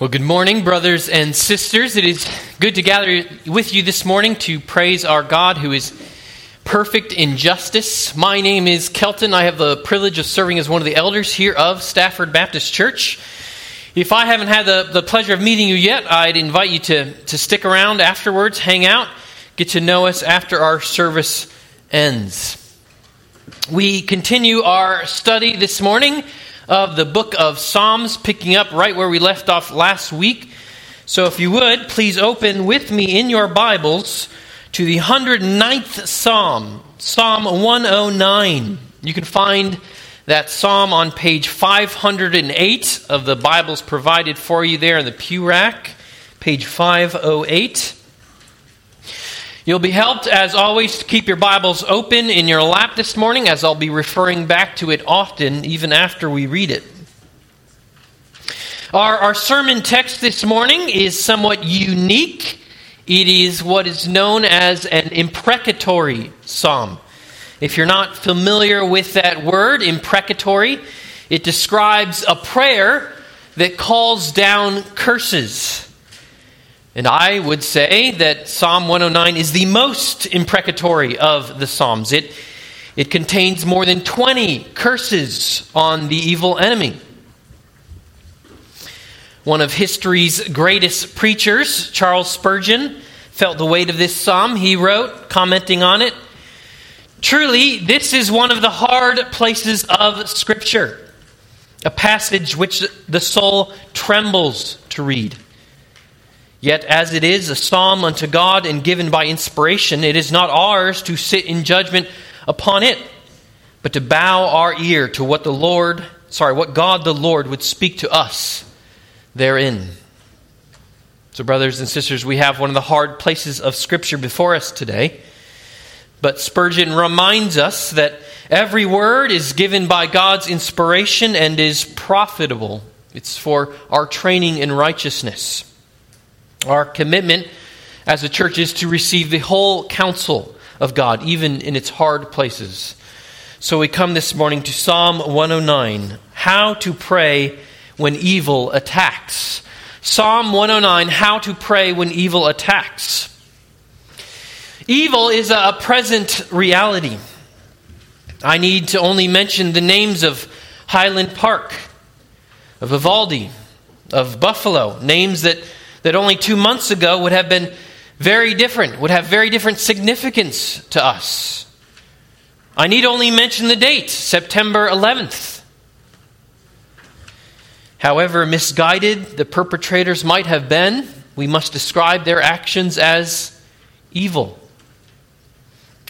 Well, good morning, brothers and sisters. It is good to gather with you this morning to praise our God who is perfect in justice. My name is Kelton. I have the privilege of serving as one of the elders here of Stafford Baptist Church. If I haven't had the, the pleasure of meeting you yet, I'd invite you to, to stick around afterwards, hang out, get to know us after our service ends. We continue our study this morning of the book of Psalms, picking up right where we left off last week. So, if you would, please open with me in your Bibles to the 109th Psalm, Psalm 109. You can find that psalm on page 508 of the Bibles provided for you there in the pew rack, page 508. You'll be helped, as always, to keep your Bibles open in your lap this morning, as I'll be referring back to it often, even after we read it. Our, our sermon text this morning is somewhat unique. It is what is known as an imprecatory psalm. If you're not familiar with that word, imprecatory, it describes a prayer that calls down curses. And I would say that Psalm 109 is the most imprecatory of the Psalms. It, it contains more than 20 curses on the evil enemy. One of history's greatest preachers, Charles Spurgeon, felt the weight of this psalm. He wrote, commenting on it Truly, this is one of the hard places of Scripture, a passage which the soul trembles to read. Yet, as it is a psalm unto God and given by inspiration, it is not ours to sit in judgment upon it, but to bow our ear to what the Lord, sorry, what God the Lord would speak to us therein. So, brothers and sisters, we have one of the hard places of Scripture before us today. But Spurgeon reminds us that every word is given by God's inspiration and is profitable. It's for our training in righteousness. Our commitment as a church is to receive the whole counsel of God, even in its hard places. So we come this morning to Psalm 109 How to Pray When Evil Attacks. Psalm 109 How to Pray When Evil Attacks. Evil is a present reality. I need to only mention the names of Highland Park, of Uvalde, of Buffalo, names that that only two months ago would have been very different, would have very different significance to us. I need only mention the date, September 11th. However misguided the perpetrators might have been, we must describe their actions as evil.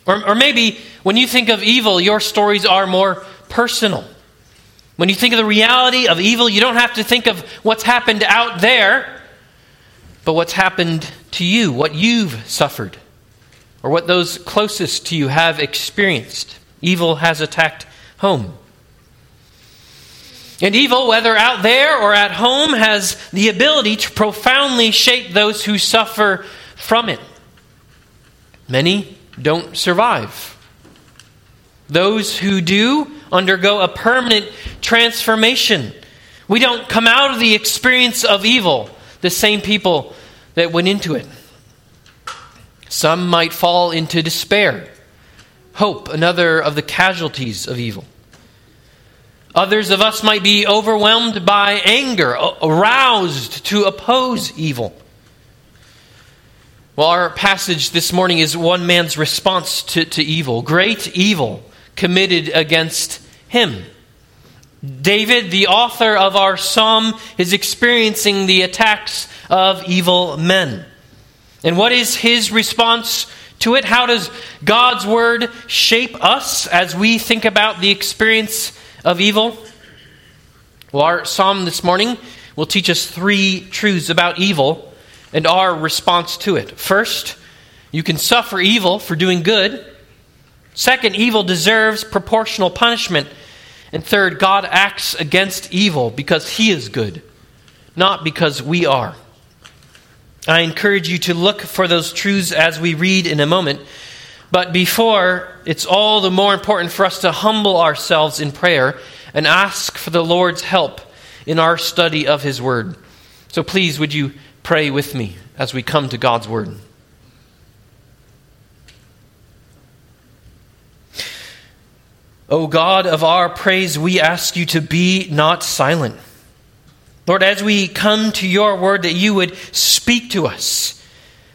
Or, or maybe when you think of evil, your stories are more personal. When you think of the reality of evil, you don't have to think of what's happened out there but what's happened to you, what you've suffered, or what those closest to you have experienced. Evil has attacked home. And evil, whether out there or at home, has the ability to profoundly shape those who suffer from it. Many don't survive. Those who do undergo a permanent transformation. We don't come out of the experience of evil the same people that went into it. Some might fall into despair, hope, another of the casualties of evil. Others of us might be overwhelmed by anger, aroused to oppose evil. Well, our passage this morning is one man's response to, to evil, great evil committed against him. David, the author of our psalm, is experiencing the attacks of evil men. And what is his response to it? How does God's word shape us as we think about the experience of evil? Well, our psalm this morning will teach us three truths about evil and our response to it. First, you can suffer evil for doing good. Second, evil deserves proportional punishment. And third, God acts against evil because he is good, not because we are. I encourage you to look for those truths as we read in a moment. But before, it's all the more important for us to humble ourselves in prayer and ask for the Lord's help in our study of His Word. So please, would you pray with me as we come to God's Word? O God of our praise, we ask you to be not silent. Lord, as we come to your word, that you would speak to us.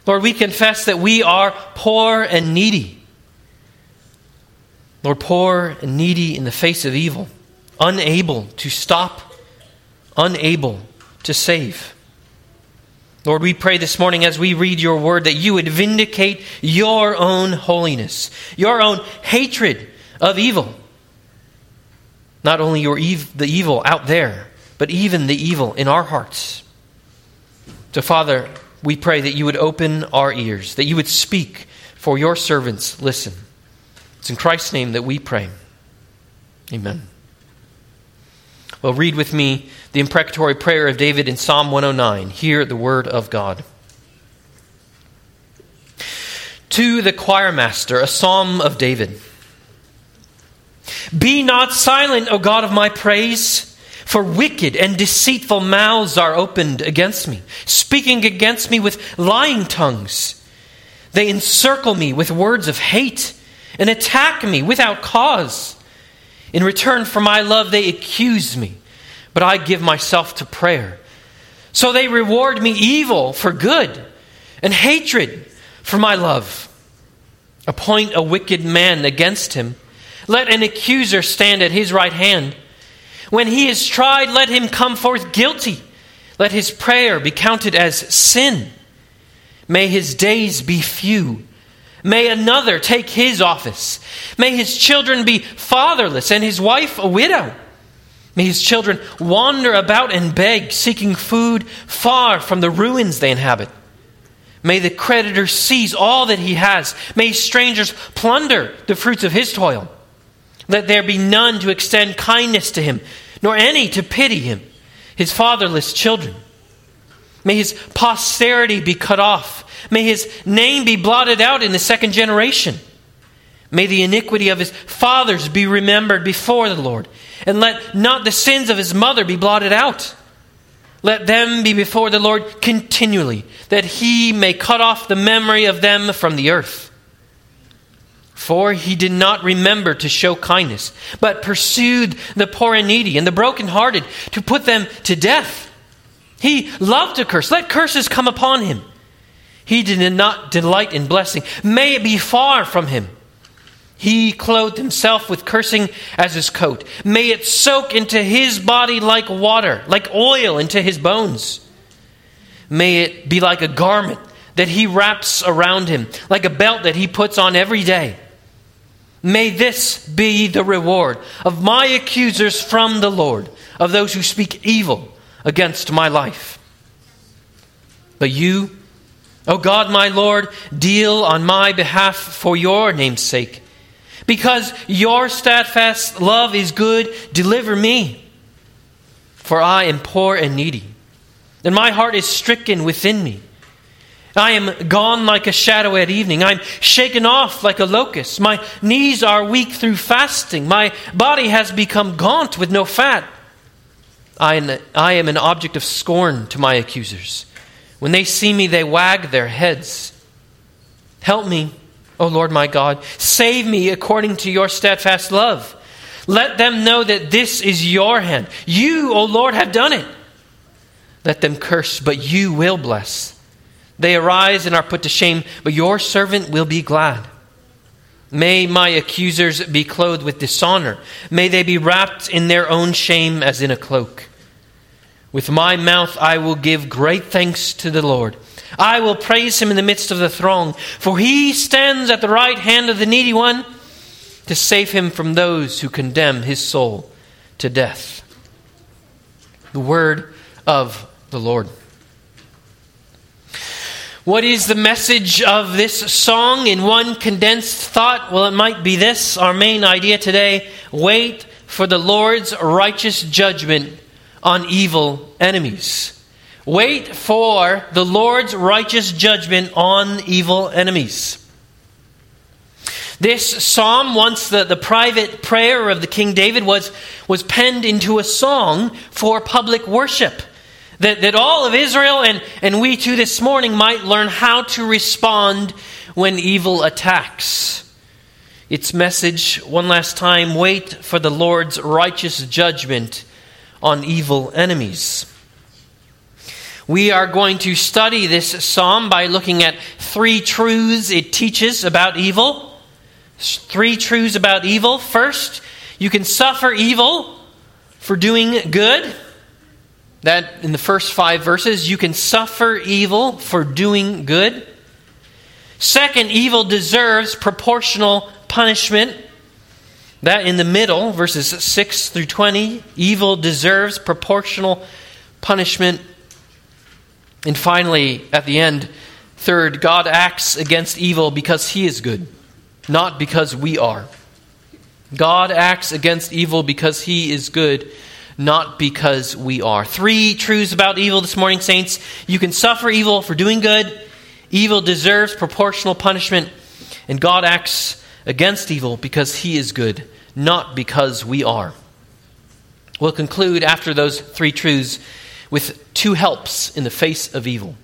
Lord, we confess that we are poor and needy. Lord, poor and needy in the face of evil, unable to stop, unable to save. Lord, we pray this morning as we read your word that you would vindicate your own holiness, your own hatred of evil. Not only your ev- the evil out there, but even the evil in our hearts. So, Father, we pray that you would open our ears, that you would speak, for your servants listen. It's in Christ's name that we pray. Amen. Well, read with me the imprecatory prayer of David in Psalm 109. Hear the word of God. To the choir master, a psalm of David. Be not silent, O God of my praise. For wicked and deceitful mouths are opened against me, speaking against me with lying tongues. They encircle me with words of hate and attack me without cause. In return for my love, they accuse me, but I give myself to prayer. So they reward me evil for good and hatred for my love. Appoint a wicked man against him. Let an accuser stand at his right hand. When he is tried, let him come forth guilty. Let his prayer be counted as sin. May his days be few. May another take his office. May his children be fatherless and his wife a widow. May his children wander about and beg, seeking food far from the ruins they inhabit. May the creditor seize all that he has. May strangers plunder the fruits of his toil. Let there be none to extend kindness to him, nor any to pity him, his fatherless children. May his posterity be cut off. May his name be blotted out in the second generation. May the iniquity of his fathers be remembered before the Lord, and let not the sins of his mother be blotted out. Let them be before the Lord continually, that he may cut off the memory of them from the earth. For he did not remember to show kindness, but pursued the poor and needy and the brokenhearted to put them to death. He loved to curse. Let curses come upon him. He did not delight in blessing. May it be far from him. He clothed himself with cursing as his coat. May it soak into his body like water, like oil into his bones. May it be like a garment that he wraps around him, like a belt that he puts on every day. May this be the reward of my accusers from the Lord, of those who speak evil against my life. But you, O God my Lord, deal on my behalf for your name's sake. Because your steadfast love is good, deliver me. For I am poor and needy, and my heart is stricken within me. I am gone like a shadow at evening. I'm shaken off like a locust. My knees are weak through fasting. My body has become gaunt with no fat. I am, I am an object of scorn to my accusers. When they see me, they wag their heads. Help me, O Lord my God. Save me according to your steadfast love. Let them know that this is your hand. You, O Lord, have done it. Let them curse, but you will bless. They arise and are put to shame, but your servant will be glad. May my accusers be clothed with dishonor. May they be wrapped in their own shame as in a cloak. With my mouth I will give great thanks to the Lord. I will praise him in the midst of the throng, for he stands at the right hand of the needy one to save him from those who condemn his soul to death. The word of the Lord. What is the message of this song in one condensed thought? Well, it might be this our main idea today wait for the Lord's righteous judgment on evil enemies. Wait for the Lord's righteous judgment on evil enemies. This psalm, once the, the private prayer of the King David, was, was penned into a song for public worship. That, that all of Israel and, and we too this morning might learn how to respond when evil attacks. Its message, one last time wait for the Lord's righteous judgment on evil enemies. We are going to study this psalm by looking at three truths it teaches about evil. Three truths about evil. First, you can suffer evil for doing good. That in the first five verses, you can suffer evil for doing good. Second, evil deserves proportional punishment. That in the middle, verses 6 through 20, evil deserves proportional punishment. And finally, at the end, third, God acts against evil because he is good, not because we are. God acts against evil because he is good, not because we are. Three truths about evil this morning, saints. You can suffer evil for doing good, evil deserves proportional punishment, and God acts against evil because he is good, not because we are. We'll conclude after those three truths with two helps in the face of evil.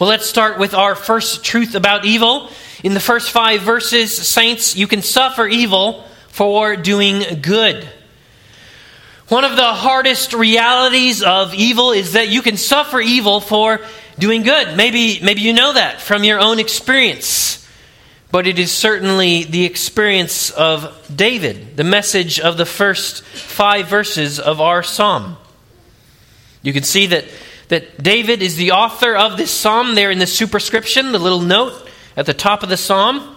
Well, let's start with our first truth about evil. In the first five verses, saints, you can suffer evil for doing good. One of the hardest realities of evil is that you can suffer evil for doing good. Maybe, maybe you know that from your own experience. But it is certainly the experience of David, the message of the first five verses of our psalm. You can see that, that David is the author of this psalm there in the superscription, the little note at the top of the psalm.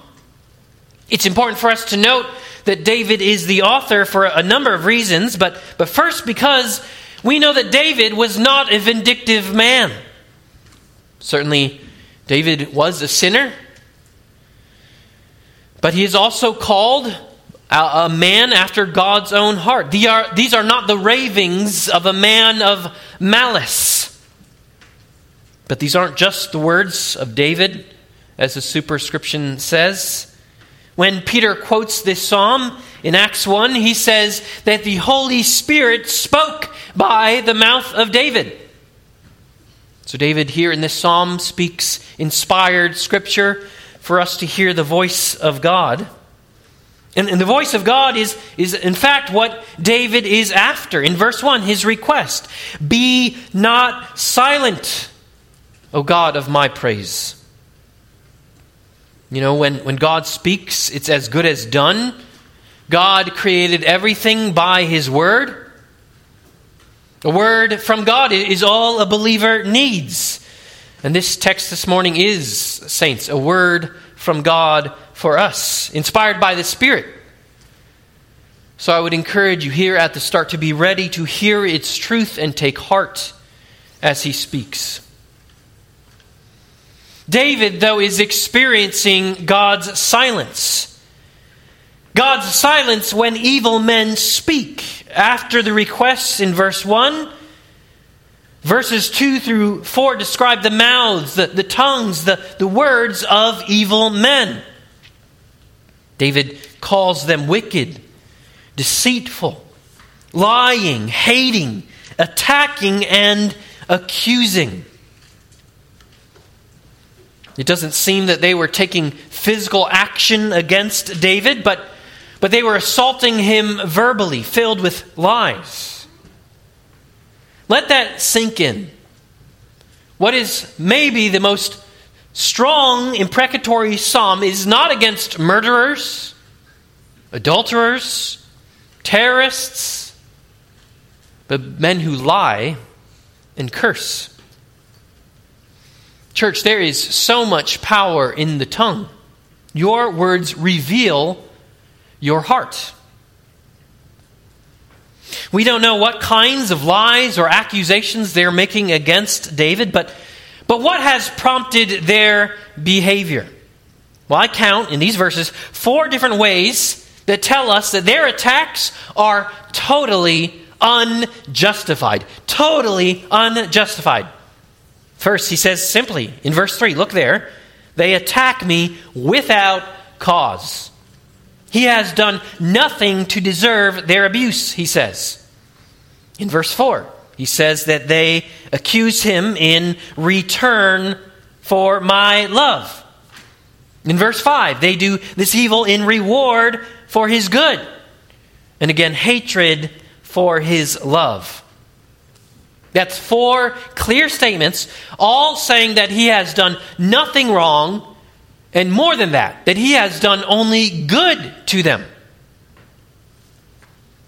It's important for us to note that David is the author for a number of reasons, but, but first because we know that David was not a vindictive man. Certainly, David was a sinner, but he is also called a, man after God's own heart. These are, these are not the ravings of a man of malice. But these aren't just the words of David, as the superscription says. When Peter quotes this psalm in Acts 1, he says that the Holy Spirit spoke by the mouth of David. So, David here in this psalm speaks inspired scripture for us to hear the voice of God. And, and, the voice of God is, is, in fact, what David is after. In verse 1, his request Be not silent, O God of my praise. You know, when, when God speaks, it's as good as done. God created everything by his word. A word from God is all a believer needs. And this text this morning is, saints, a word from God for us, inspired by the Spirit. So I would encourage you here at the start to be ready to hear its truth and take heart as he speaks. David, though, is experiencing God's silence. God's silence when evil men speak. After the requests in verse 1, verses 2 through 4 describe the mouths, the, the tongues, the, the words of evil men. David calls them wicked, deceitful, lying, hating, attacking, and accusing. It doesn't seem that they were taking physical action against David, but, but they were assaulting him verbally, filled with lies. Let that sink in. What is maybe the most strong imprecatory psalm is not against murderers, adulterers, terrorists, but men who lie and curse. Church, there is so much power in the tongue. Your words reveal your heart. We don't know what kinds of lies or accusations they're making against David, but but what has prompted their behavior? Well, I count in these verses four different ways that tell us that their attacks are totally unjustified. Totally unjustified. First, he says simply in verse 3, look there, they attack me without cause. He has done nothing to deserve their abuse, he says. In verse 4, He says that they accuse him in return for my love. In verse 5, they do this evil in reward for his good. And again, hatred for his love. That's four clear statements, all saying that he has done nothing wrong, and more than that, that he has done only good to them.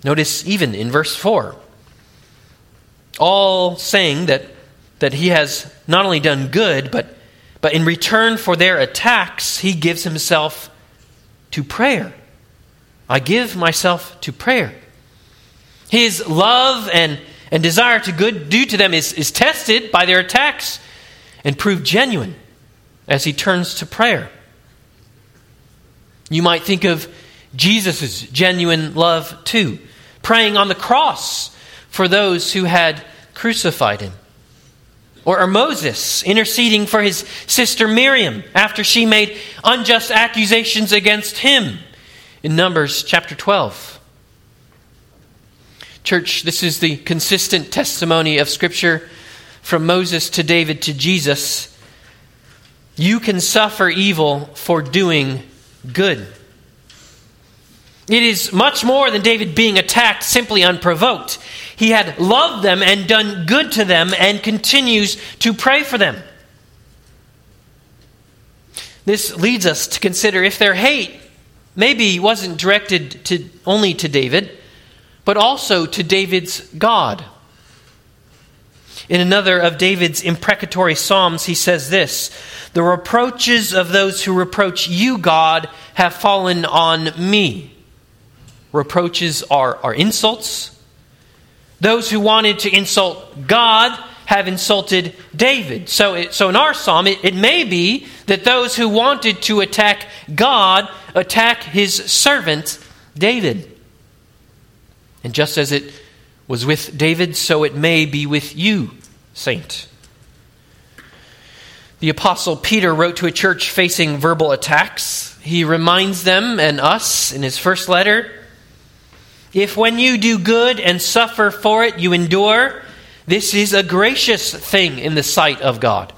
Notice even in verse 4, all saying that, that he has not only done good, but, but in return for their attacks, he gives himself to prayer. I give myself to prayer. His love and, and desire to good do to them is, is tested by their attacks and proved genuine as he turns to prayer. You might think of Jesus' genuine love too, praying on the cross for those who had crucified him. Or, or, Moses interceding for his sister Miriam after she made unjust accusations against him in Numbers chapter 12. Church, this is the consistent testimony of Scripture from Moses to David to Jesus. You can suffer evil for doing good. It is much more than David being attacked simply unprovoked. He had loved them and done good to them and continues to pray for them. This leads us to consider if their hate maybe wasn't directed to, only to David, but also to David's God. In another of David's imprecatory psalms, he says this The reproaches of those who reproach you, God, have fallen on me. Reproaches are, are insults. Those who wanted to insult God have insulted David. So, it, so in our psalm, it, it may be that those who wanted to attack God attack his servant David. And just as it was with David, so it may be with you, saint. The Apostle Peter wrote to a church facing verbal attacks. He reminds them and us in his first letter if when you do good and suffer for it, you endure, this is a gracious thing in the sight of God.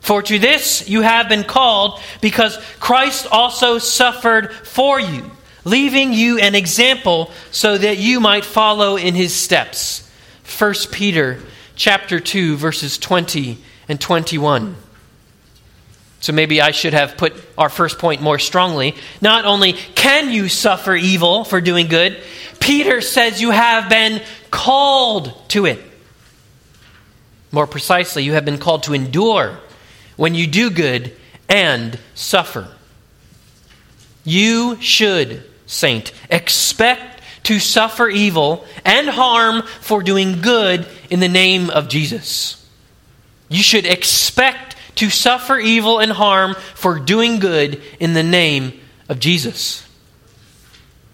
For to this you have been called, because Christ also suffered for you, leaving you an example so that you might follow in his steps. 1 Peter chapter 2 verses 20 and 21. So maybe I should have put our first point more strongly. Not only can you suffer evil for doing good, Peter says you have been called to it. More precisely, you have been called to endure when you do good and suffer. You should, saint, expect to suffer evil and harm for doing good in the name of Jesus. You should expect to suffer evil and harm for doing good in the name of Jesus.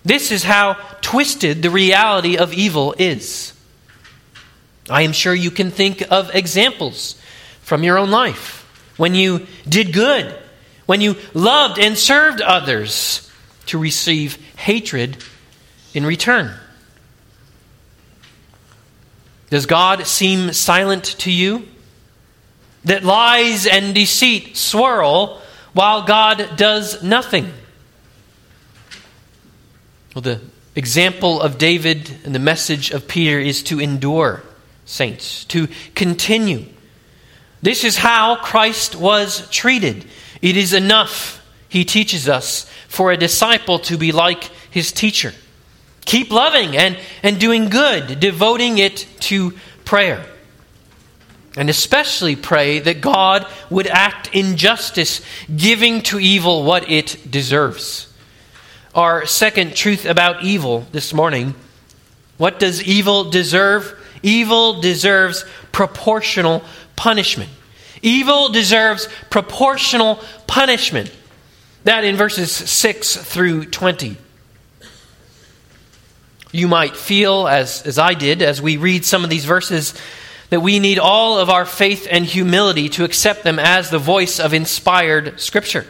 This is how twisted the reality of evil is. I am sure you can think of examples from your own life when you did good, when you loved and served others to receive hatred in return. Does God seem silent to you? That lies and deceit swirl while God does nothing? Well, the example of David and the message of Peter is to endure saints, to continue. This is how Christ was treated. It is enough, he teaches us, for a disciple to be like his teacher. Keep loving and, and doing good, devoting it to prayer. And especially pray that God would act in justice, giving to evil what it deserves. Our second truth about evil this morning what does evil deserve? Evil deserves proportional punishment. Evil deserves proportional punishment. That in verses 6 through 20. You might feel, as, as I did, as we read some of these verses, that we need all of our faith and humility to accept them as the voice of inspired Scripture.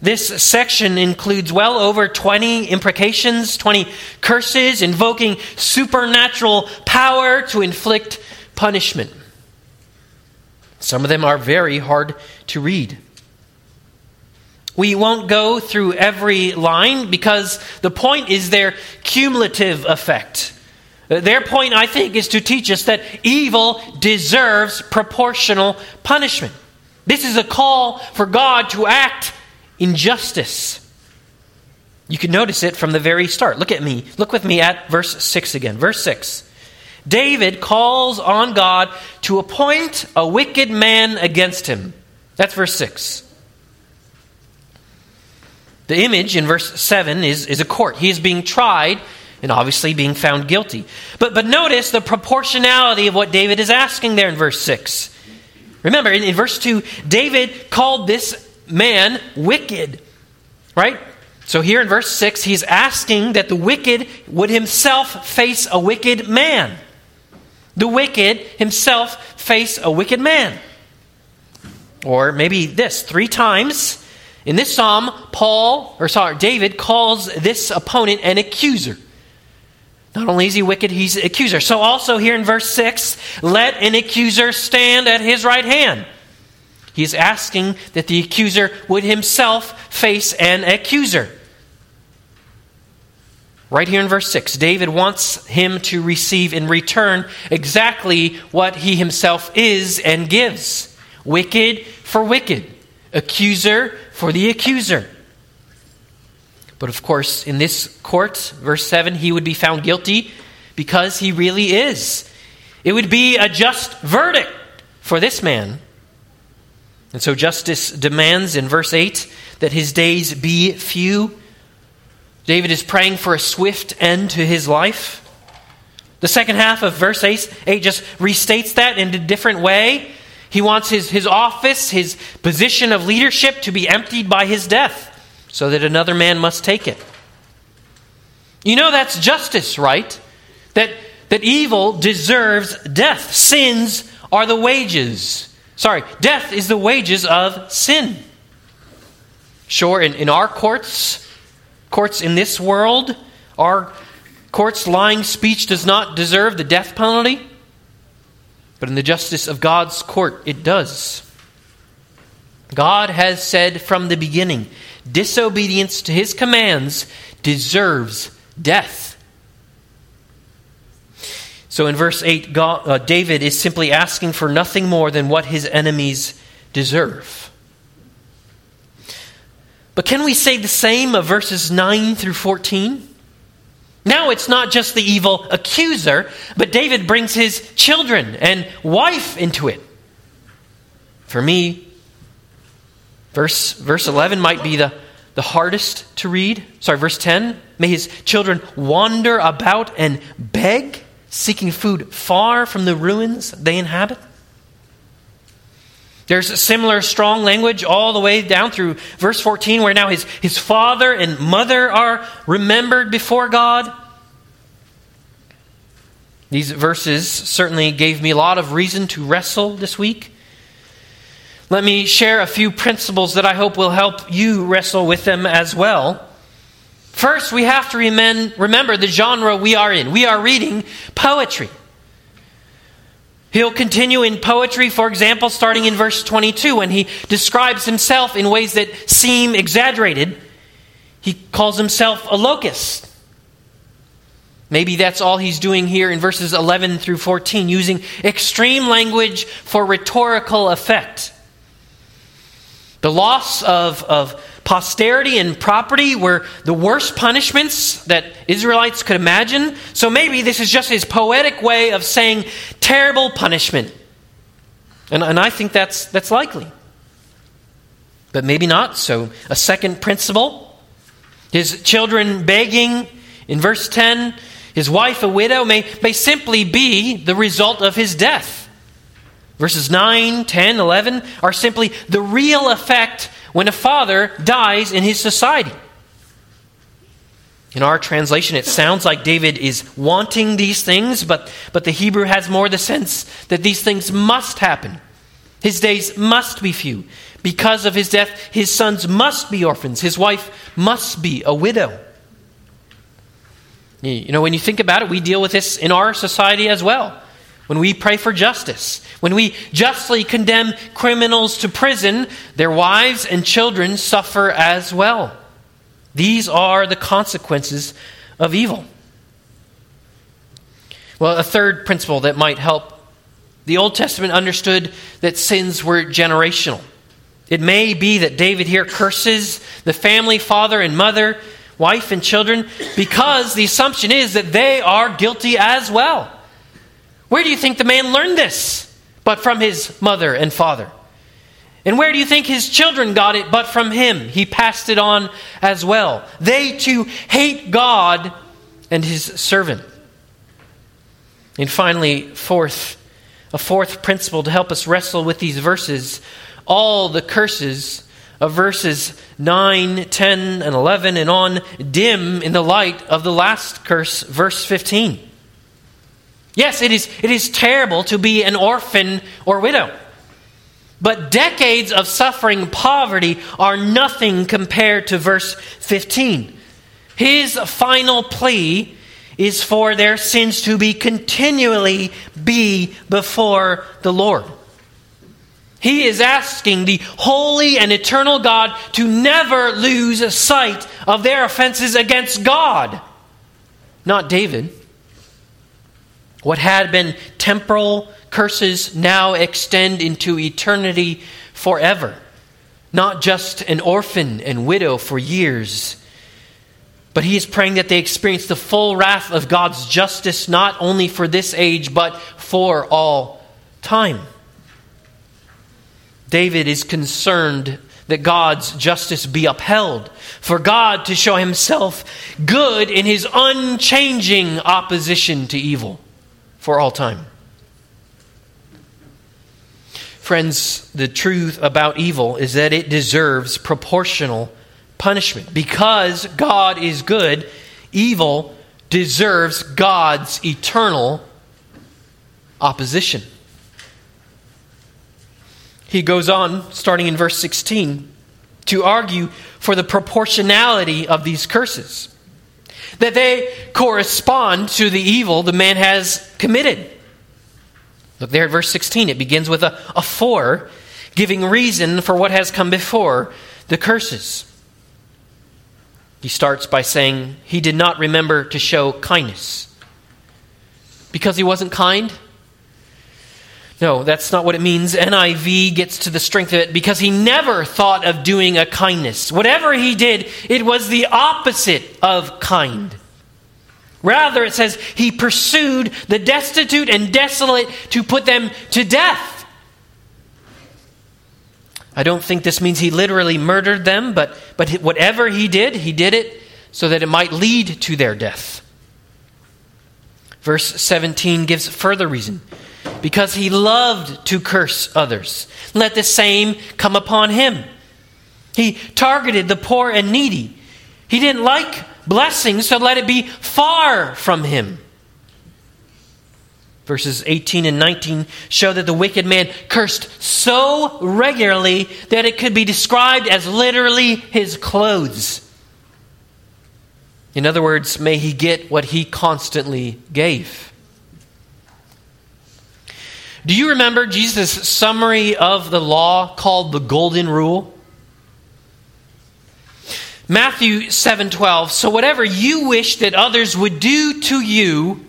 This section includes well over 20 imprecations, 20 curses, invoking supernatural power to inflict punishment. Some of them are very hard to read. We won't go through every line because the point is their cumulative effect. Uh, their point, I think, is to teach us that evil deserves proportional punishment. This is a call for God to act in justice. You can notice it from the very start. Look at me. Look with me at verse 6 again. Verse 6. David calls on God to appoint a wicked man against him. That's verse 6. The image in verse 7 is, is a court. He is being tried and obviously being found guilty. But, but notice the proportionality of what David is asking there in verse 6. Remember, in, in verse 2, David called this man wicked, right? So here in verse 6, he's asking that the wicked would himself face a wicked man. The wicked himself face a wicked man. Or maybe this three times in this psalm, Paul, or sorry, David calls this opponent an accuser. Not only is he wicked, he's an accuser. So also here in verse 6, let an accuser stand at his right hand. He's asking that the accuser would himself face an accuser. Right here in verse 6, David wants him to receive in return exactly what he himself is and gives wicked for wicked, accuser for the accuser. But of course, in this court, verse 7, he would be found guilty because he really is. It would be a just verdict for this man. And so justice demands in verse 8 that his days be few. David is praying for a swift end to his life. The second half of verse 8, 8 just restates that in a different way. He wants his, his office, his position of leadership to be emptied by his death so that another man must take it. You know that's justice, right? That, that evil deserves death. Sins are the wages. Sorry, death is the wages of sin. Sure, in, in our courts, courts in this world, our courts' lying speech does not deserve the death penalty. But in the justice of God's court, it does. God has said from the beginning disobedience to his commands deserves death. So in verse 8, God, uh, David is simply asking for nothing more than what his enemies deserve. But can we say the same of verses 9 through 14? Now it's not just the evil accuser, but David brings his children and wife into it. For me, Verse, verse 11 might be the, the hardest to read. Sorry, verse 10. May his children wander about and beg, seeking food far from the ruins they inhabit. There's a similar strong language all the way down through verse 14, where now his, his father and mother are remembered before God. These verses certainly gave me a lot of reason to wrestle this week. Let me share a few principles that I hope will help you wrestle with them as well. First, we have to remember the genre we are in. We are reading poetry. He'll continue in poetry, for example, starting in verse 22, when he describes himself in ways that seem exaggerated. He calls himself a locust. Maybe that's all he's doing here in verses 11 through 14, using extreme language for rhetorical effect. The loss of, of posterity and property were the worst punishments that Israelites could imagine. So maybe this is just his poetic way of saying terrible punishment. And, and I think that's, that's likely. But maybe not. So, a second principle his children begging in verse 10, his wife a widow, may, may simply be the result of his death. Verses 9, 10, 11 are simply the real effect when a father dies in his society. In our translation, it sounds like David is wanting these things, but, but the Hebrew has more the sense that these things must happen. His days must be few. Because of his death, his sons must be orphans. His wife must be a widow. You know, when you think about it, we deal with this in our society as well. When we pray for justice, when we justly condemn criminals to prison, their wives and children suffer as well. These are the consequences of evil. Well, a third principle that might help the Old Testament understood that sins were generational. It may be that David here curses the family, father and mother, wife and children, because the assumption is that they are guilty as well. Where do you think the man learned this? But from his mother and father. And where do you think his children got it but from him? He passed it on as well. They too hate God and his servant. And finally, fourth, a fourth principle to help us wrestle with these verses all the curses of verses 9, 10, and 11 and on dim in the light of the last curse, verse 15. Yes, it is, it is terrible to be an orphan or widow. But decades of suffering poverty are nothing compared to verse 15. His final plea is for their sins to be continually be before the Lord. He is asking the holy and eternal God to never lose sight of their offenses against God, not David. What had been temporal curses now extend into eternity forever, not just an orphan and widow for years. But he is praying that they experience the full wrath of God's justice, not only for this age, but for all time. David is concerned that God's justice be upheld, for God to show himself good in his unchanging opposition to evil for all time. Friends, the truth about evil is that it deserves proportional punishment. Because God is good, evil deserves God's eternal opposition. He goes on, starting in verse 16, to argue for the proportionality of these curses, that they correspond to the evil the man has committed. Look there at verse 16. It begins with a, a for, giving reason for what has come before the curses. He starts by saying he did not remember to show kindness. Because he wasn't kind? No, that's not what it means. NIV gets to the strength of it because he never thought of doing a kindness. Whatever he did, it was the opposite of kind. Rather, it says he pursued the destitute and desolate to put them to death. I don't think this means he literally murdered them, but, but whatever he did, he did it so that it might lead to their death. Verse 17 gives further reason because he loved to curse others. Let the same come upon him. He targeted the poor and needy. He didn't like blessings, so let it be far from him. Verses 18 and 19 show that the wicked man cursed so regularly that it could be described as literally his clothes. In other words, may he get what he constantly gave. Do you remember Jesus' summary of the law called the Golden Rule? Matthew 7:12 So whatever you wish that others would do to you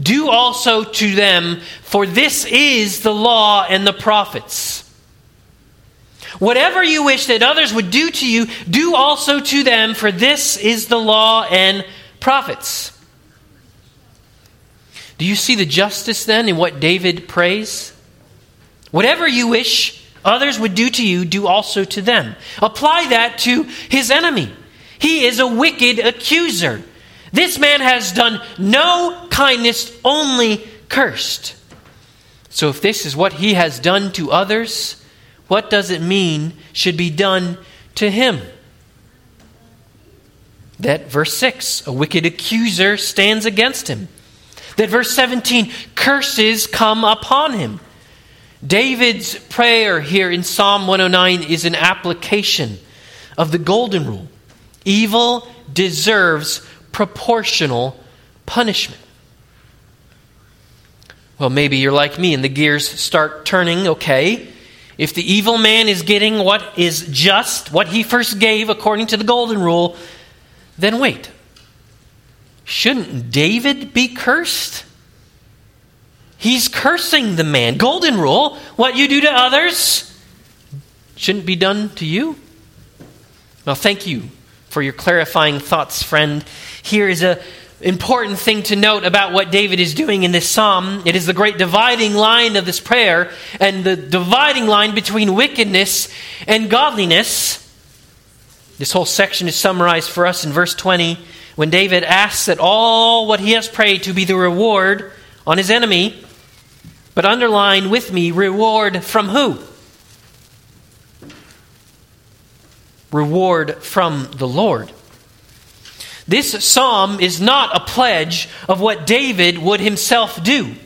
do also to them for this is the law and the prophets. Whatever you wish that others would do to you do also to them for this is the law and prophets. Do you see the justice then in what David prays? Whatever you wish others would do to you, do also to them. Apply that to his enemy. He is a wicked accuser. This man has done no kindness, only cursed. So, if this is what he has done to others, what does it mean should be done to him? That verse 6 a wicked accuser stands against him that verse 17 curses come upon him. David's prayer here in Psalm 109 is an application of the golden rule evil deserves proportional punishment. Well, maybe you're like me and the gears start turning. Okay, if the evil man is getting what is just, what he first gave according to the golden rule, then wait. Shouldn't David be cursed? He's cursing the man. Golden rule what you do to others shouldn't be done to you. Well, thank you for your clarifying thoughts, friend. Here is a important thing to note about what David is doing in this psalm. It is the great dividing line of this prayer and the dividing line between wickedness and godliness. This whole section is summarized for us in verse 20 when David asks that all what he has prayed to be the reward on his enemy. But underline with me reward from who? Reward from the Lord. This psalm is not a pledge of what David would himself do.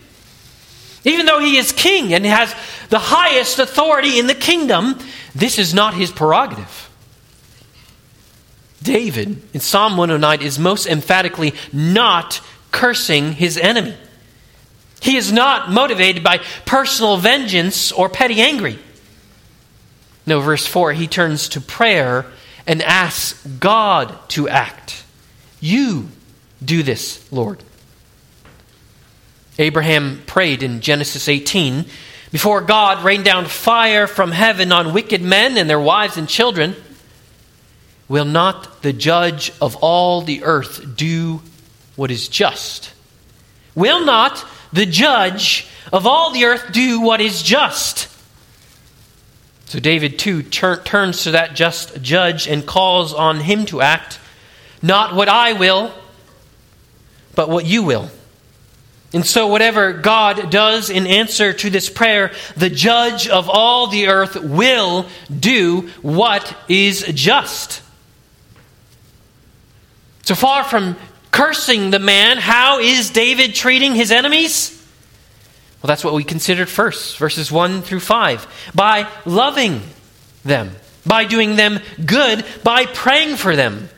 Even though he is king and has the highest authority in the kingdom, this is not his prerogative. David in Psalm 109 is most emphatically not cursing his enemy. He is not motivated by personal vengeance or petty anger. No, verse 4, he turns to prayer and asks God to act. You do this, Lord. Abraham prayed in Genesis 18 before God rained down fire from heaven on wicked men and their wives and children. Will not the judge of all the earth do what is just? Will not the judge of all the earth do what is just? So David too tur- turns to that just judge and calls on him to act. Not what I will, but what you will. And so, whatever God does in answer to this prayer, the judge of all the earth will do what is just. So far from cursing the man, how is David treating his enemies? Well, that's what we considered first, verses 1 through 5. By loving them, by doing them good, by praying for them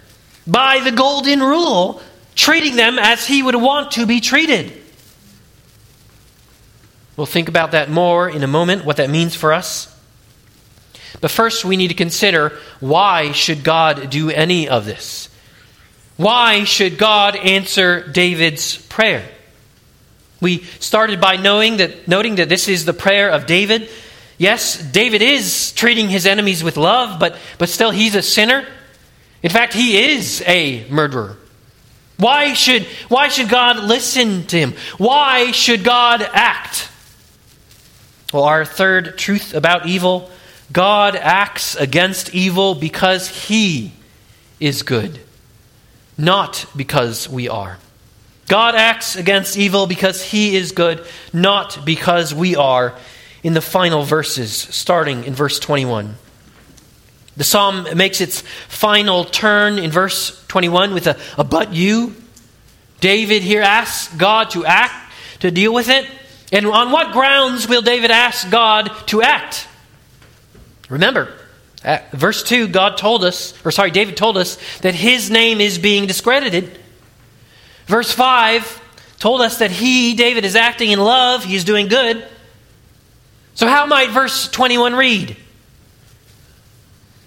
by the golden rule, treating them as he would want to be treated. We'll think about that more in a moment, what that means for us. But first, we need to consider why should God do any of this? Why should God answer David's prayer? We started by knowing that, noting that this is the prayer of David. Yes, David is treating his enemies with love, but, but still he's a sinner. In fact, he is a murderer. Why should, why should God listen to him? Why should God act? Well, our third truth about evil God acts against evil because he is good, not because we are. God acts against evil because he is good, not because we are, in the final verses, starting in verse 21. The psalm makes its final turn in verse 21 with a, a but you. David here asks God to act, to deal with it. And on what grounds will David ask God to act? Remember, at verse 2, God told us, or sorry, David told us that his name is being discredited. Verse 5 told us that he, David, is acting in love, he's doing good. So, how might verse 21 read?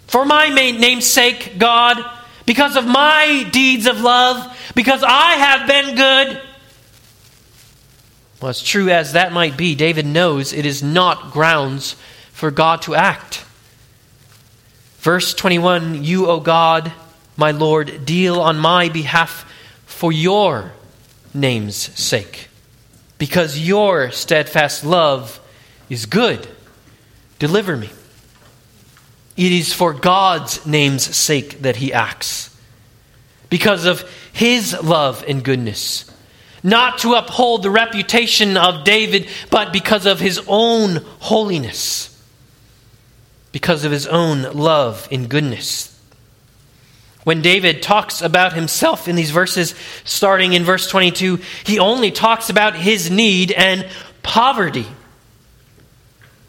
For my name's sake, God, because of my deeds of love, because I have been good. Well, as true as that might be, David knows it is not grounds for God to act. Verse 21 You, O God, my Lord, deal on my behalf for your name's sake, because your steadfast love is good. Deliver me. It is for God's name's sake that he acts. Because of his love and goodness. Not to uphold the reputation of David, but because of his own holiness. Because of his own love and goodness. When David talks about himself in these verses, starting in verse 22, he only talks about his need and poverty.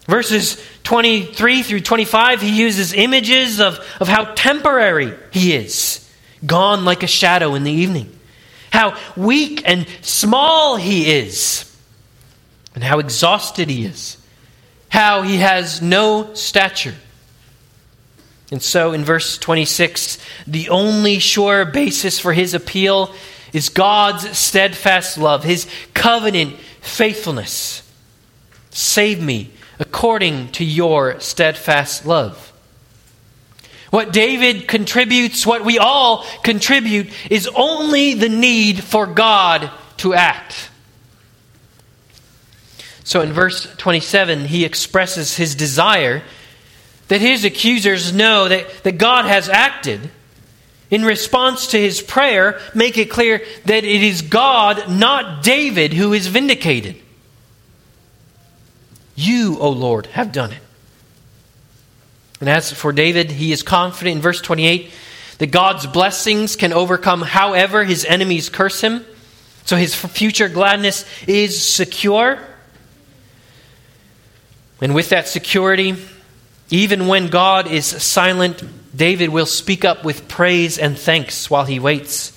Verses 23 through 25, he uses images of, of how temporary he is, gone like a shadow in the evening, how weak and small he is, and how exhausted he is, how he has no stature. And so in verse 26, the only sure basis for his appeal is God's steadfast love, his covenant faithfulness. Save me according to your steadfast love. What David contributes, what we all contribute, is only the need for God to act. So in verse 27, he expresses his desire that his accusers know that, that God has acted. In response to his prayer, make it clear that it is God, not David, who is vindicated. You, O Lord, have done it. And as for David, he is confident in verse 28 that God's blessings can overcome however his enemies curse him. So his future gladness is secure. And with that security, even when God is silent, David will speak up with praise and thanks while he waits.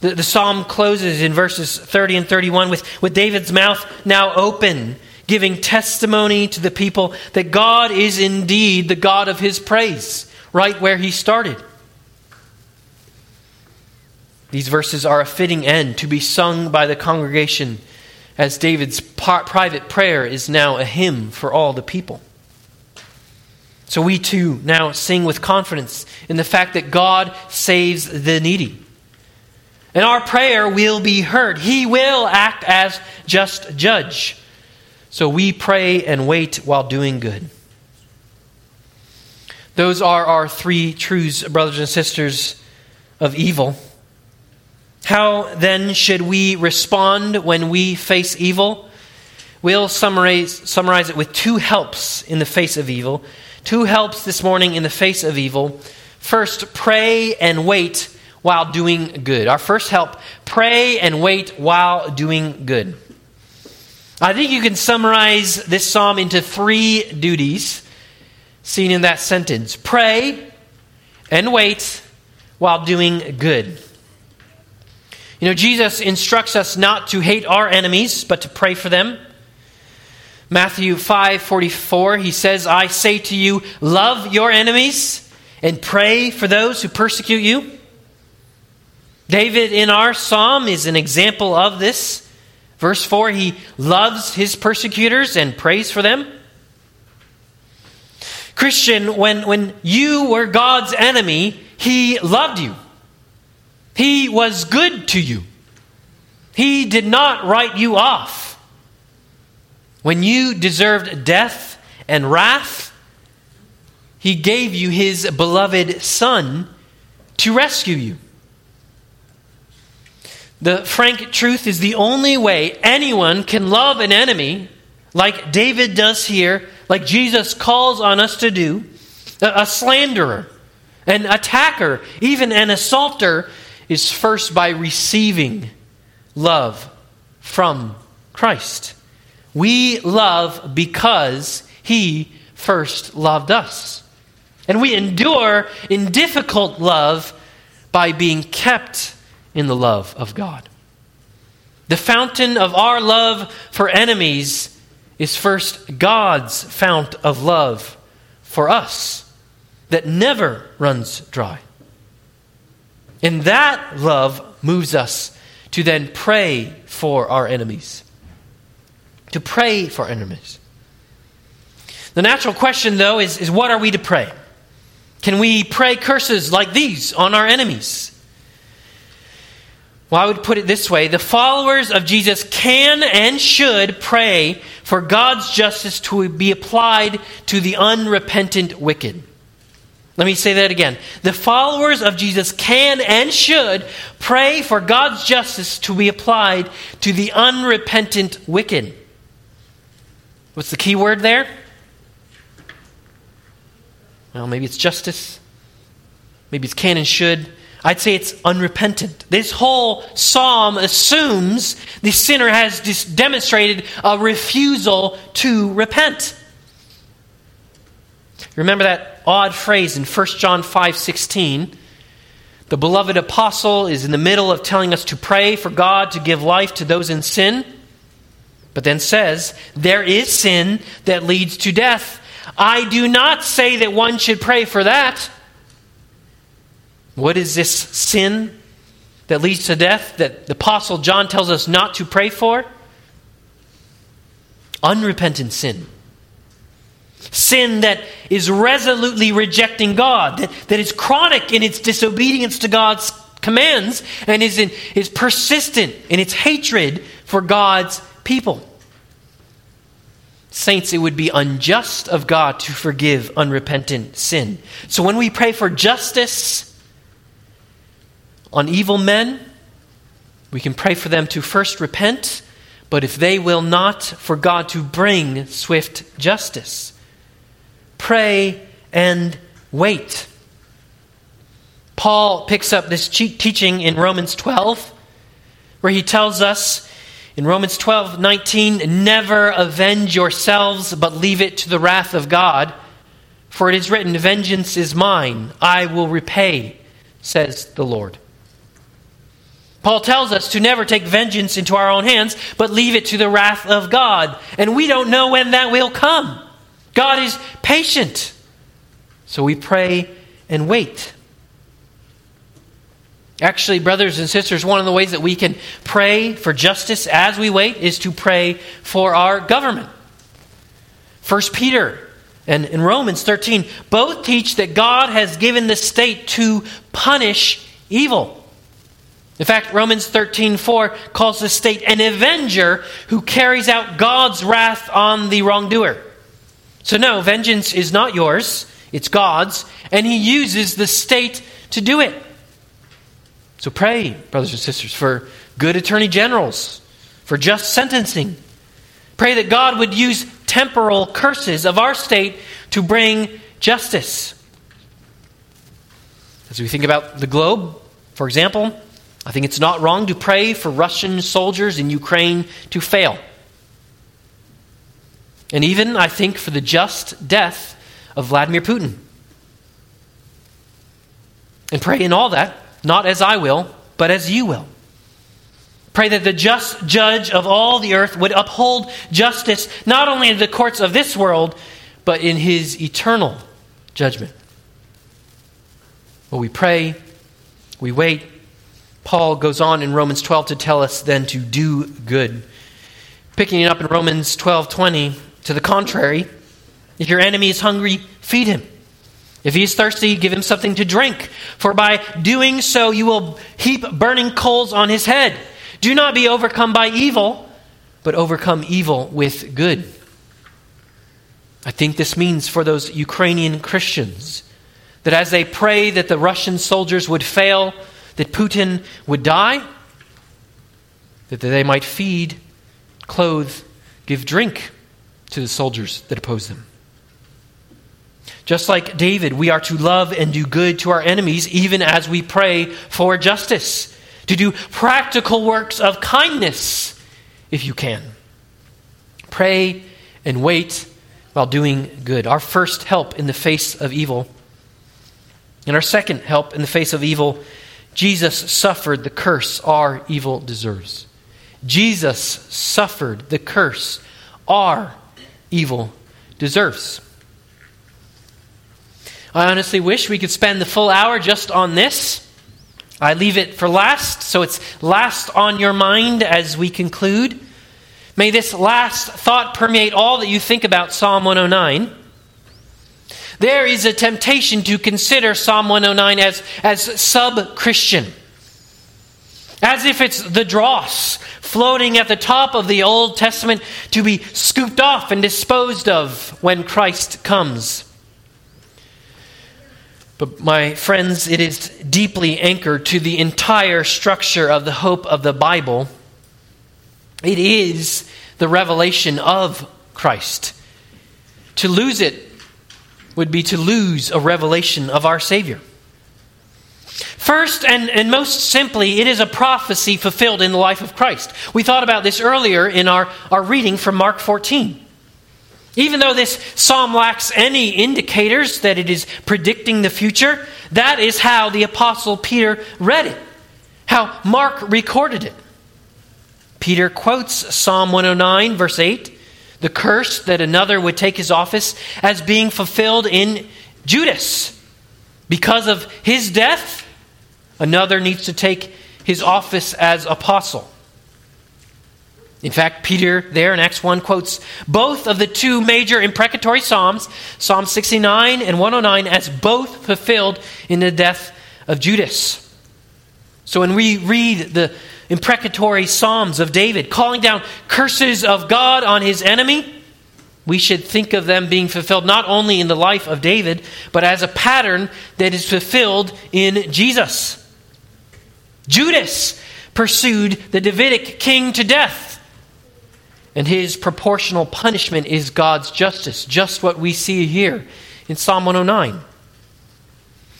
The, the psalm closes in verses 30 and 31 with, with David's mouth now open giving testimony to the people that God is indeed the God of his praise, right where he started. These verses are a fitting end to be sung by the congregation as David's private prayer is now a hymn for all the people. So we too now sing with confidence in the fact that God saves the needy. And our prayer will be heard. He will act as just judge. So we pray and wait while doing good. Those are our three truths, brothers and sisters, of evil. How then should we respond when we face evil? We'll summarize, summarize it with two helps in the face of evil. Two helps this morning in the face of evil. First, pray and wait while doing good. Our first help pray and wait while doing good. I think you can summarize this psalm into three duties seen in that sentence pray and wait while doing good. You know, Jesus instructs us not to hate our enemies, but to pray for them. Matthew 5:44 he says, "I say to you, love your enemies and pray for those who persecute you." David in our psalm is an example of this. Verse 4 he loves his persecutors and prays for them. Christian, when, when you were God's enemy, he loved you. He was good to you. He did not write you off. When you deserved death and wrath, he gave you his beloved Son to rescue you. The frank truth is the only way anyone can love an enemy, like David does here, like Jesus calls on us to do, a slanderer, an attacker, even an assaulter, is first by receiving love from Christ. We love because he first loved us. And we endure in difficult love by being kept in the love of God. The fountain of our love for enemies is first God's fount of love for us that never runs dry. And that love moves us to then pray for our enemies. To pray for enemies. The natural question, though, is, is what are we to pray? Can we pray curses like these on our enemies? Well, I would put it this way the followers of Jesus can and should pray for God's justice to be applied to the unrepentant wicked. Let me say that again. The followers of Jesus can and should pray for God's justice to be applied to the unrepentant wicked. What's the key word there? Well, maybe it's justice. Maybe it's can and should. I'd say it's unrepentant. This whole psalm assumes the sinner has demonstrated a refusal to repent. Remember that odd phrase in 1 John 5 16? The beloved apostle is in the middle of telling us to pray for God to give life to those in sin, but then says, There is sin that leads to death. I do not say that one should pray for that. What is this sin that leads to death that the apostle John tells us not to pray for? Unrepentant sin. Sin that is resolutely rejecting God, that, that is chronic in its disobedience to God's commands, and is, in, is persistent in its hatred for God's people. Saints, it would be unjust of God to forgive unrepentant sin. So when we pray for justice on evil men, we can pray for them to first repent, but if they will not, for God to bring swift justice pray, and wait. Paul picks up this teaching in Romans 12, where he tells us in Romans 12 19, never avenge yourselves, but leave it to the wrath of God. For it is written, Vengeance is mine, I will repay, says the Lord. Paul tells us to never take vengeance into our own hands, but leave it to the wrath of God. And we don't know when that will come. God is patient. So we pray and wait. Actually, brothers and sisters, one of the ways that we can pray for justice as we wait is to pray for our government. First Peter and in Romans 13 both teach that God has given the state to punish evil. In fact, Romans 13:4 calls the state an avenger who carries out God's wrath on the wrongdoer. So, no, vengeance is not yours, it's God's, and He uses the state to do it. So, pray, brothers and sisters, for good attorney generals, for just sentencing. Pray that God would use temporal curses of our state to bring justice. As we think about the globe, for example, I think it's not wrong to pray for Russian soldiers in Ukraine to fail. And even, I think, for the just death of Vladimir Putin. And pray in all that, not as I will, but as you will. Pray that the just judge of all the earth would uphold justice not only in the courts of this world, but in his eternal judgment. Well, we pray, we wait. Paul goes on in Romans 12 to tell us then to do good. Picking it up in Romans 12 20, to the contrary, if your enemy is hungry, feed him. If he is thirsty, give him something to drink, for by doing so you will heap burning coals on his head. Do not be overcome by evil, but overcome evil with good. I think this means for those Ukrainian Christians that as they pray that the Russian soldiers would fail, that Putin would die, that they might feed, clothe, give drink to the soldiers that oppose them. Just like David, we are to love and do good to our enemies, even as we pray for justice, to do practical works of kindness if you can. Pray and wait while doing good. Our first help in the face of evil. And our second help in the face of evil, Jesus suffered the curse our evil deserves. Jesus suffered the curse our evil deserves. I honestly wish we could spend the full hour just on this. I leave it for last, so it's last on your mind as we conclude. May this last thought permeate all that you think about Psalm 109. There is a temptation to consider Psalm 109 as, as sub Christian, as if it's the dross floating at the top of the Old Testament to be scooped off and disposed of when Christ comes. But, my friends, it is deeply anchored to the entire structure of the hope of the Bible. It is the revelation of Christ. To lose it would be to lose a revelation of our Savior. First and, and most simply, it is a prophecy fulfilled in the life of Christ. We thought about this earlier in our, our reading from Mark 14. Even though this psalm lacks any indicators that it is predicting the future, that is how the Apostle Peter read it, how Mark recorded it. Peter quotes Psalm 109, verse 8, the curse that another would take his office as being fulfilled in Judas. Because of his death, another needs to take his office as apostle. In fact, Peter there in Acts 1 quotes both of the two major imprecatory Psalms, Psalm 69 and 109, as both fulfilled in the death of Judas. So when we read the imprecatory Psalms of David, calling down curses of God on his enemy, we should think of them being fulfilled not only in the life of David, but as a pattern that is fulfilled in Jesus. Judas pursued the Davidic king to death and his proportional punishment is God's justice, just what we see here in Psalm 109.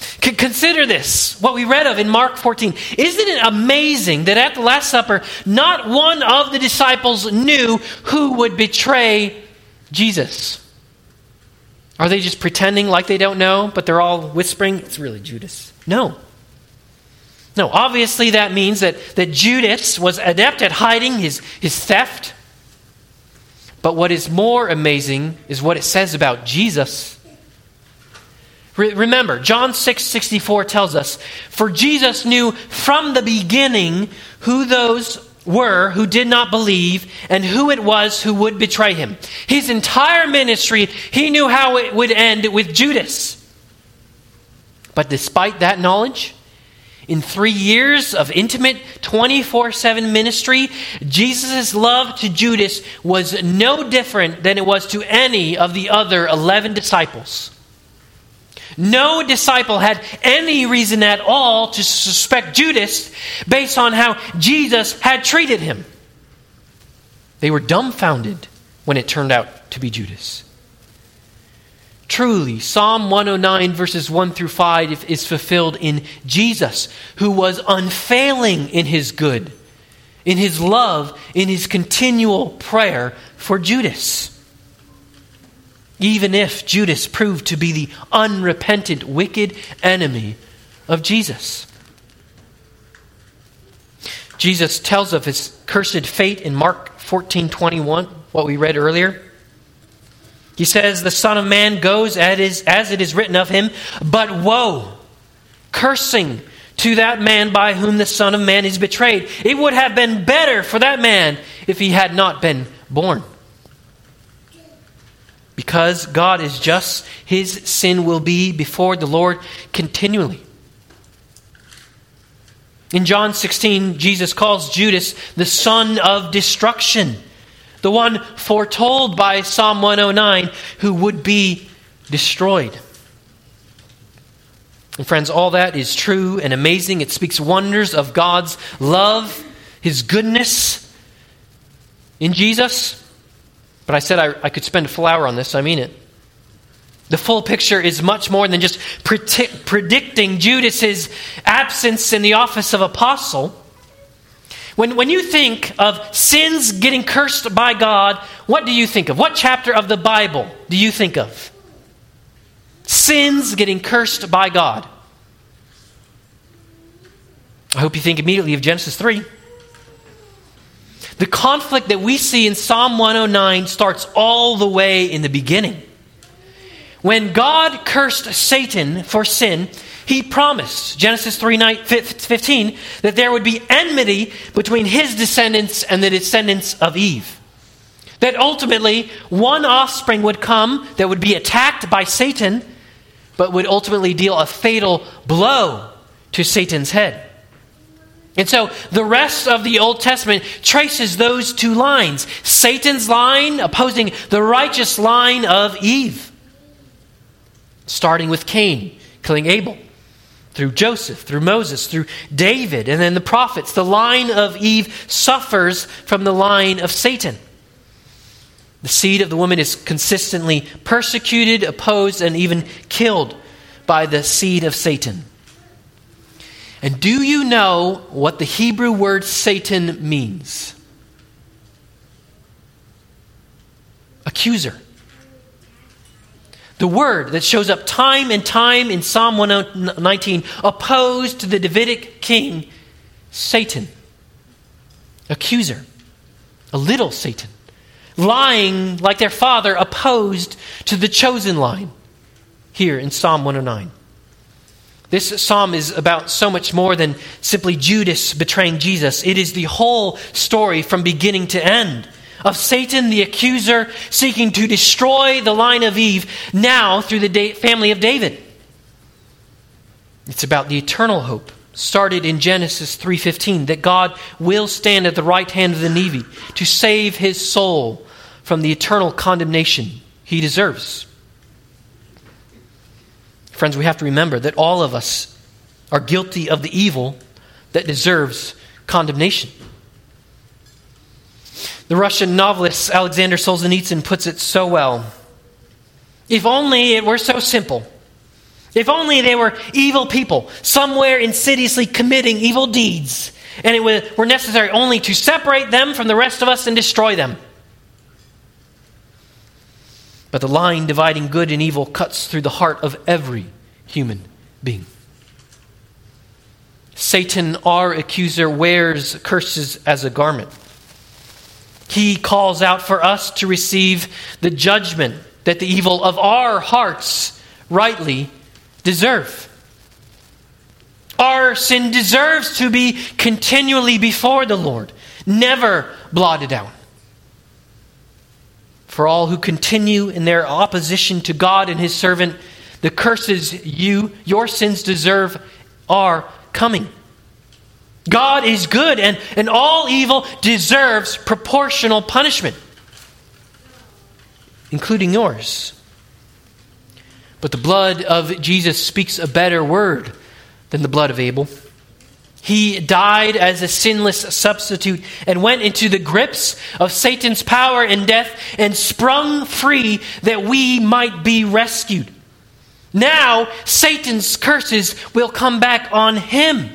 C- consider this, what we read of in Mark 14. Isn't it amazing that at the Last Supper, not one of the disciples knew who would betray Jesus? Are they just pretending like they don't know, but they're all whispering? It's really Judas. No. No, obviously that means that, that Judas was adept at hiding his, his theft but what is more amazing is what it says about Jesus. Re- remember, John 6 64 tells us, For Jesus knew from the beginning who those were who did not believe and who it was who would betray him. His entire ministry, he knew how it would end with Judas. But despite that knowledge, in three years of intimate 24 7 ministry, Jesus' love to Judas was no different than it was to any of the other 11 disciples. No disciple had any reason at all to suspect Judas based on how Jesus had treated him. They were dumbfounded when it turned out to be Judas. Truly, Psalm 109, verses 1 through 5, is fulfilled in Jesus, who was unfailing in his good, in his love, in his continual prayer for Judas. Even if Judas proved to be the unrepentant, wicked enemy of Jesus. Jesus tells of his cursed fate in Mark 14 21, what we read earlier. He says, The Son of Man goes as it is written of him, but woe, cursing to that man by whom the Son of Man is betrayed. It would have been better for that man if he had not been born. Because God is just, his sin will be before the Lord continually. In John 16, Jesus calls Judas the son of destruction the one foretold by Psalm 109 who would be destroyed. And friends, all that is true and amazing. It speaks wonders of God's love, His goodness in Jesus. But I said I, I could spend a full hour on this, I mean it. The full picture is much more than just predicting Judas's absence in the office of apostle. When, when you think of sins getting cursed by God, what do you think of? What chapter of the Bible do you think of? Sins getting cursed by God. I hope you think immediately of Genesis 3. The conflict that we see in Psalm 109 starts all the way in the beginning. When God cursed Satan for sin, he promised, Genesis 3 15, that there would be enmity between his descendants and the descendants of Eve. That ultimately one offspring would come that would be attacked by Satan, but would ultimately deal a fatal blow to Satan's head. And so the rest of the Old Testament traces those two lines Satan's line opposing the righteous line of Eve, starting with Cain killing Abel through Joseph, through Moses, through David, and then the prophets. The line of Eve suffers from the line of Satan. The seed of the woman is consistently persecuted, opposed, and even killed by the seed of Satan. And do you know what the Hebrew word Satan means? Accuser. The word that shows up time and time in Psalm 119 opposed to the Davidic king, Satan, accuser, a little Satan, lying like their father opposed to the chosen line here in Psalm 109. This psalm is about so much more than simply Judas betraying Jesus. It is the whole story from beginning to end of Satan the accuser seeking to destroy the line of Eve now through the family of David. It's about the eternal hope started in Genesis 3:15 that God will stand at the right hand of the needy to save his soul from the eternal condemnation he deserves. Friends, we have to remember that all of us are guilty of the evil that deserves condemnation. The Russian novelist Alexander Solzhenitsyn puts it so well. If only it were so simple. If only they were evil people somewhere insidiously committing evil deeds, and it were necessary only to separate them from the rest of us and destroy them. But the line dividing good and evil cuts through the heart of every human being. Satan, our accuser, wears curses as a garment. He calls out for us to receive the judgment that the evil of our hearts rightly deserve. Our sin deserves to be continually before the Lord, never blotted out for all who continue in their opposition to God and his servant, the curses you, your sins deserve, are coming. God is good, and, and all evil deserves proportional punishment, including yours. But the blood of Jesus speaks a better word than the blood of Abel. He died as a sinless substitute and went into the grips of Satan's power and death and sprung free that we might be rescued. Now, Satan's curses will come back on him.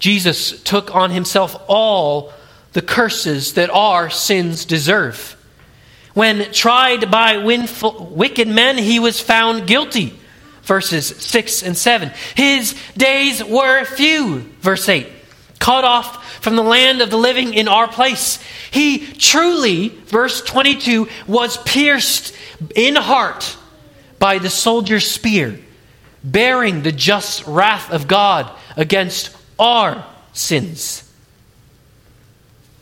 Jesus took on himself all the curses that our sins deserve. When tried by wicked men, he was found guilty verses 6 and 7. His days were few, verse 8, cut off from the land of the living in our place. He truly, verse 22, was pierced in heart by the soldier's spear, bearing the just wrath of God against our sins.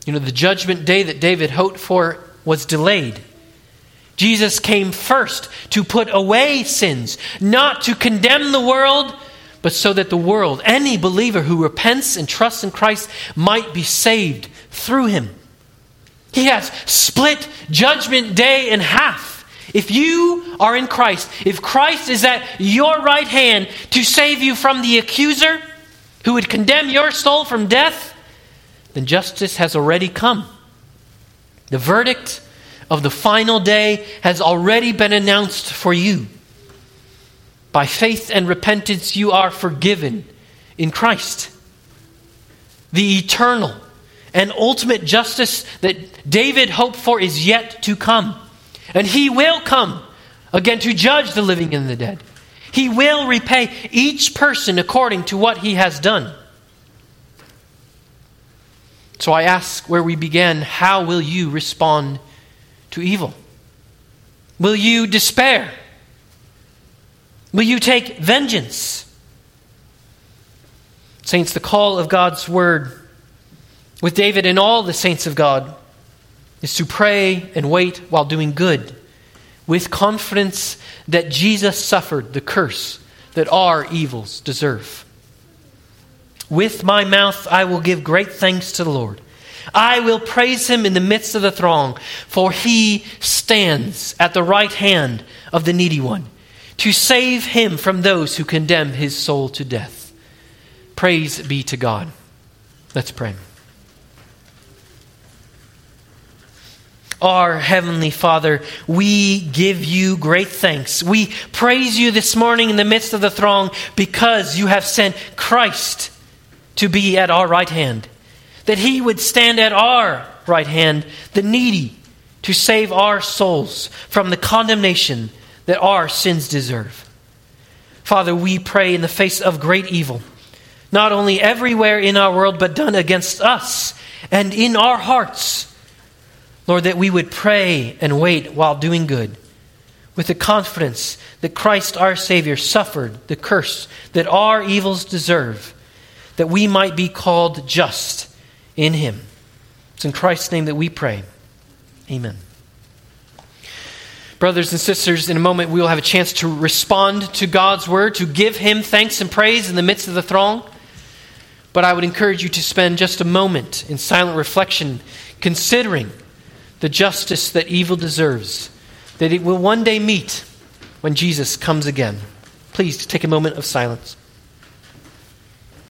You know, the judgment day that David hoped for was delayed. Jesus came first to put away sins, not to condemn the world, but so that the world, any believer who repents and trusts in Christ, might be saved through him. He has split judgment day in half. If you are in Christ, if Christ is at your right hand to save you from the accuser who would condemn your soul from death, then justice has already come. The verdict of the final day has already been announced for you. By faith and repentance, you are forgiven in Christ. The eternal and ultimate justice that David hoped for is yet to come. And he will come again to judge the living and the dead. He will repay each person according to what he has done. So I ask where we began, how will you respond to evil? Will you despair? Will you take vengeance? Saints, the call of God's word with David and all the saints of God is to pray and wait while doing good, with confidence that Jesus suffered the curse that our evils deserve. With my mouth I will give great thanks to the Lord. I will praise him in the midst of the throng, for he stands at the right hand of the needy one to save him from those who condemn his soul to death. Praise be to God. Let's pray. Our Heavenly Father, we give you great thanks. We praise you this morning in the midst of the throng because you have sent Christ to be at our right hand that he would stand at our right hand, the needy, to save our souls from the condemnation that our sins deserve. Father, we pray in the face of great evil, not only everywhere in our world, but done against us and in our hearts. Lord, that we would pray and wait while doing good, with the confidence that Christ our Savior suffered the curse that our evils deserve, that we might be called just in Him. It's in Christ's name that we pray. Amen. Brothers and sisters, in a moment we will have a chance to respond to God's word, to give Him thanks and praise in the midst of the throng. But I would encourage you to spend just a moment in silent reflection, considering the justice that evil deserves, that it will one day meet when Jesus comes again. Please take a moment of silence.